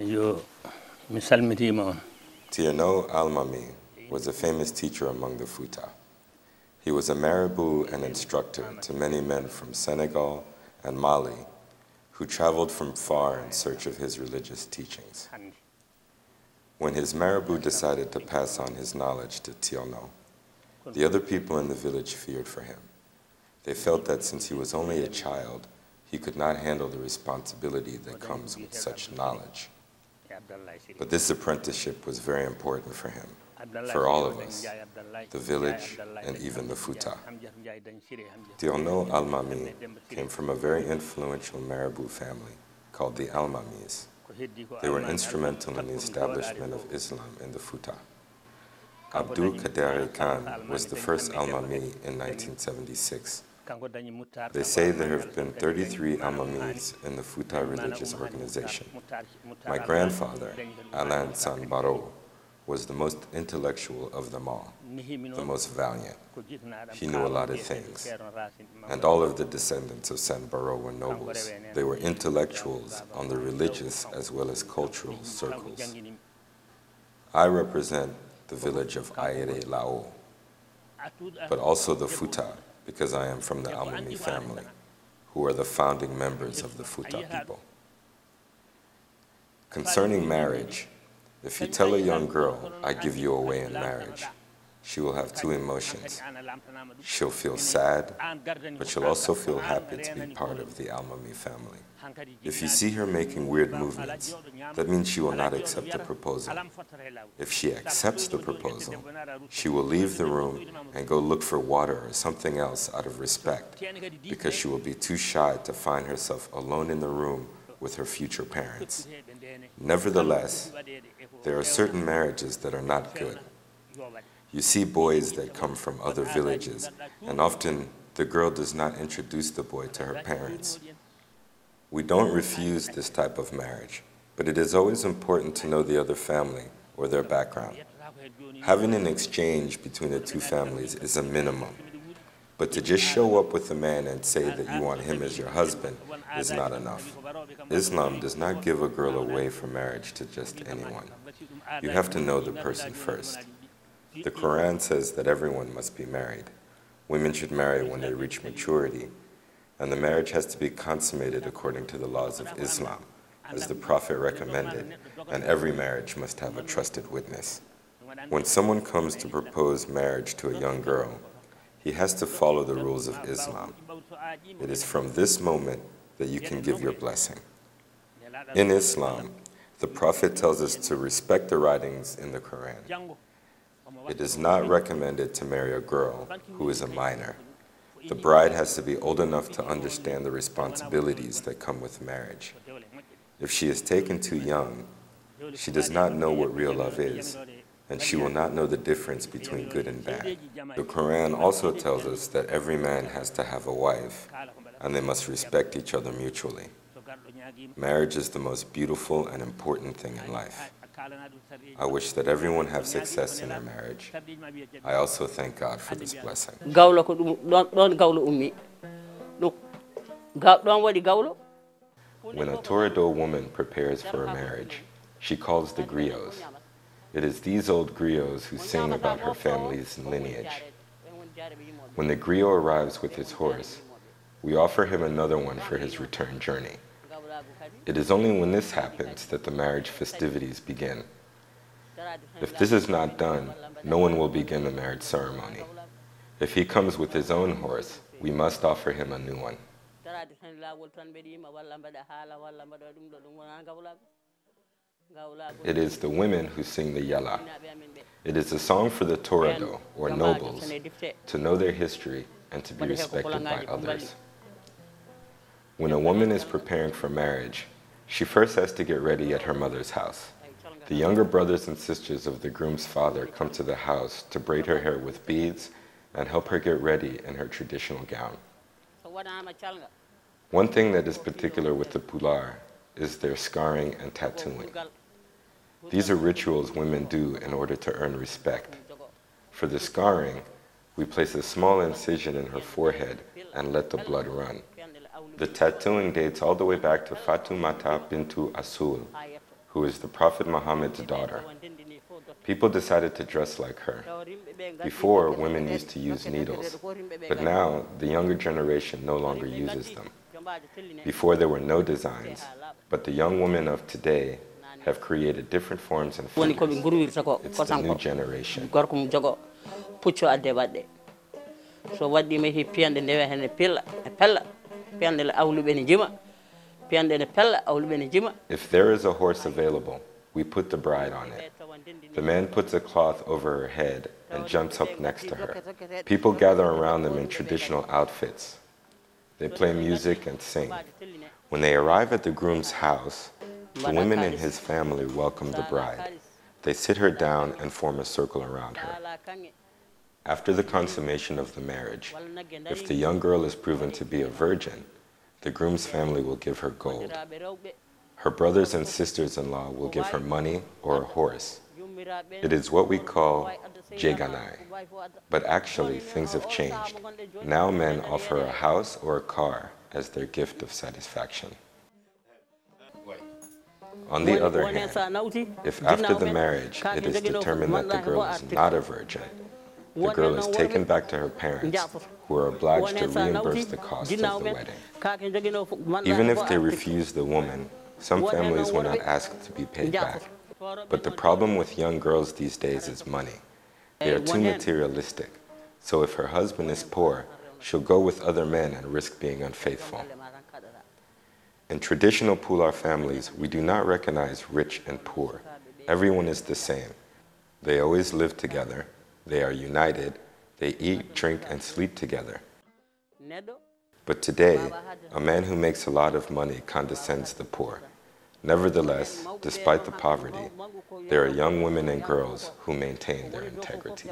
yo mi salmitima Almami was a famous teacher among the Futa. He was a marabout and instructor to many men from Senegal and Mali who traveled from far in search of his religious teachings. When his marabout decided to pass on his knowledge to Tierno, the other people in the village feared for him. They felt that since he was only a child, he could not handle the responsibility that comes with such knowledge. But this apprenticeship was very important for him, for all of us, the village, and even the Futa. Njaay, Hamjat Njaay dañ Siri, Hamjat Tierno Njaay, Almami came from a very influential marabout family called the Almamis. They were instrumental in the establishment of Islam in the Futa. Abdul Qadir Khan was the first Almami in 1976. Kanko dañi Muttar They say there have been 33 Almamis in the Futa religious organization. My grandfather, Alain San Baro, was the most intellectual of them all, the most valiant. He knew a lot of things. And all of the descendants of Sanbaro were nobles. They were intellectuals on the religious as well as cultural circles. I represent the village of Aéré Lao, but also the Futa, because I am from the Almami family, who are the founding members of the Futa people. Concerning marriage, if you tell a young girl, I give you away in marriage, she will have two emotions. She'll feel sad, but she'll also feel happy to be part of the Almami family. If you see her making weird movements, that means she will not accept the proposal. If she accepts the proposal, she will leave the room and go look for water or something else out of respect, because she will be too shy to find herself alone in the room with her future parents. Nevertheless, there are certain marriages that are not good. You see boys that come from other villages, and often the girl does not introduce the boy to her parents. We don't refuse this type of marriage, but it is always important to know the other family or their background. Having an exchange between the two families is a minimum, but to just show up with a man and say that you want him as your husband is not enough. Islam does not give a girl away for marriage to just anyone. You have to know the person first. The Quran says that everyone must be married. Women should marry when they reach maturity, and the marriage has to be consummated according to the laws of Islam, as the Prophet recommended, and every marriage must have a trusted witness. When someone comes to propose marriage to a young girl, he has to follow the rules of Islam. It is from this moment that you can give your blessing. In Islam, the Prophet tells us to respect the writings in the Quran. It is not recommended to marry a girl who is a minor. The bride has to be old enough to understand the responsibilities that come with marriage. If she is taken too young, she does not know what real love is, and she will not know the difference between good and bad. The Quran also tells us that every man has to have a wife, and they must respect each other mutually. Marriage is the most beautiful and important thing in life. I wish that everyone have success in their marriage. I also thank God for this blessing. gawlo ko ɗum ɗon ɗon gawlo ummi ɗum ɗon waɗi gawlo When a Torado woman prepares for a marriage, she calls the griots. It is these old griots who sing about her family's lineage. When the griot arrives with his horse, we offer him another one for his return journey. It is only when this happens that the marriage festivities begin. If this is not done, no one will begin the marriage ceremony. If he comes with his own horse, we must offer him a new one. It is the women who sing the ɓe It is a song for the Torado, or nobles, to know their history and to be respected by others. When a woman is preparing for marriage, she first has to get ready at her mother's house. The younger brothers and sisters of the groom's father come to the house to braid her hair with beads and help her get ready in her traditional gown. One thing that is particular with the Pular is their scarring and tattooing. These are rituals women do in order to earn respect. For the scarring, we place a small incision in her forehead and let the blood run. The tattooing dates all the way back to Fatumata bintu Asul, who is the Prophet Muhammad's daughter. People decided to dress like her. Before, women used to use needles, but now the younger generation no longer uses them. Before, there were no designs, but the young women of today have created different forms and figures. It's the new generation. gorko mum jogo pucco adde waɗɗe so waɗɗima hi piyanɗe ndewe If there is a horse available, we put the bride on it. The man puts a cloth over her head and jumps up next to her. People gather around them in traditional outfits. They play music and sing. When they arrive at the groom's house, the women in his family welcome the bride. They sit her down and form a circle around her. After the consummation of the marriage, if the young girl is proven to be a virgin, the groom's family will give her gold. Her brothers and sisters in law will give her money or a horse. It is what we call jeganai. But actually, things have changed. Now men offer a house or a car as their gift of satisfaction. On the other hand, if after the marriage it is determined that the girl is not a virgin, the girl is taken back to her parents, who are obliged to reimburse the cost of the wedding. Even if they refuse the woman, some families will not ask to be paid back. But the problem with young girls these days is money. They are too materialistic. So if her husband is poor, she'll go with other men and risk being unfaithful. In traditional Pular families, we do not recognize rich and poor. Everyone is the same. They always live together. They are united. They eat, drink, and sleep together. But today, a man who makes a lot of money condescends the poor. Nevertheless, despite the poverty, there are young women and girls who maintain their integrity.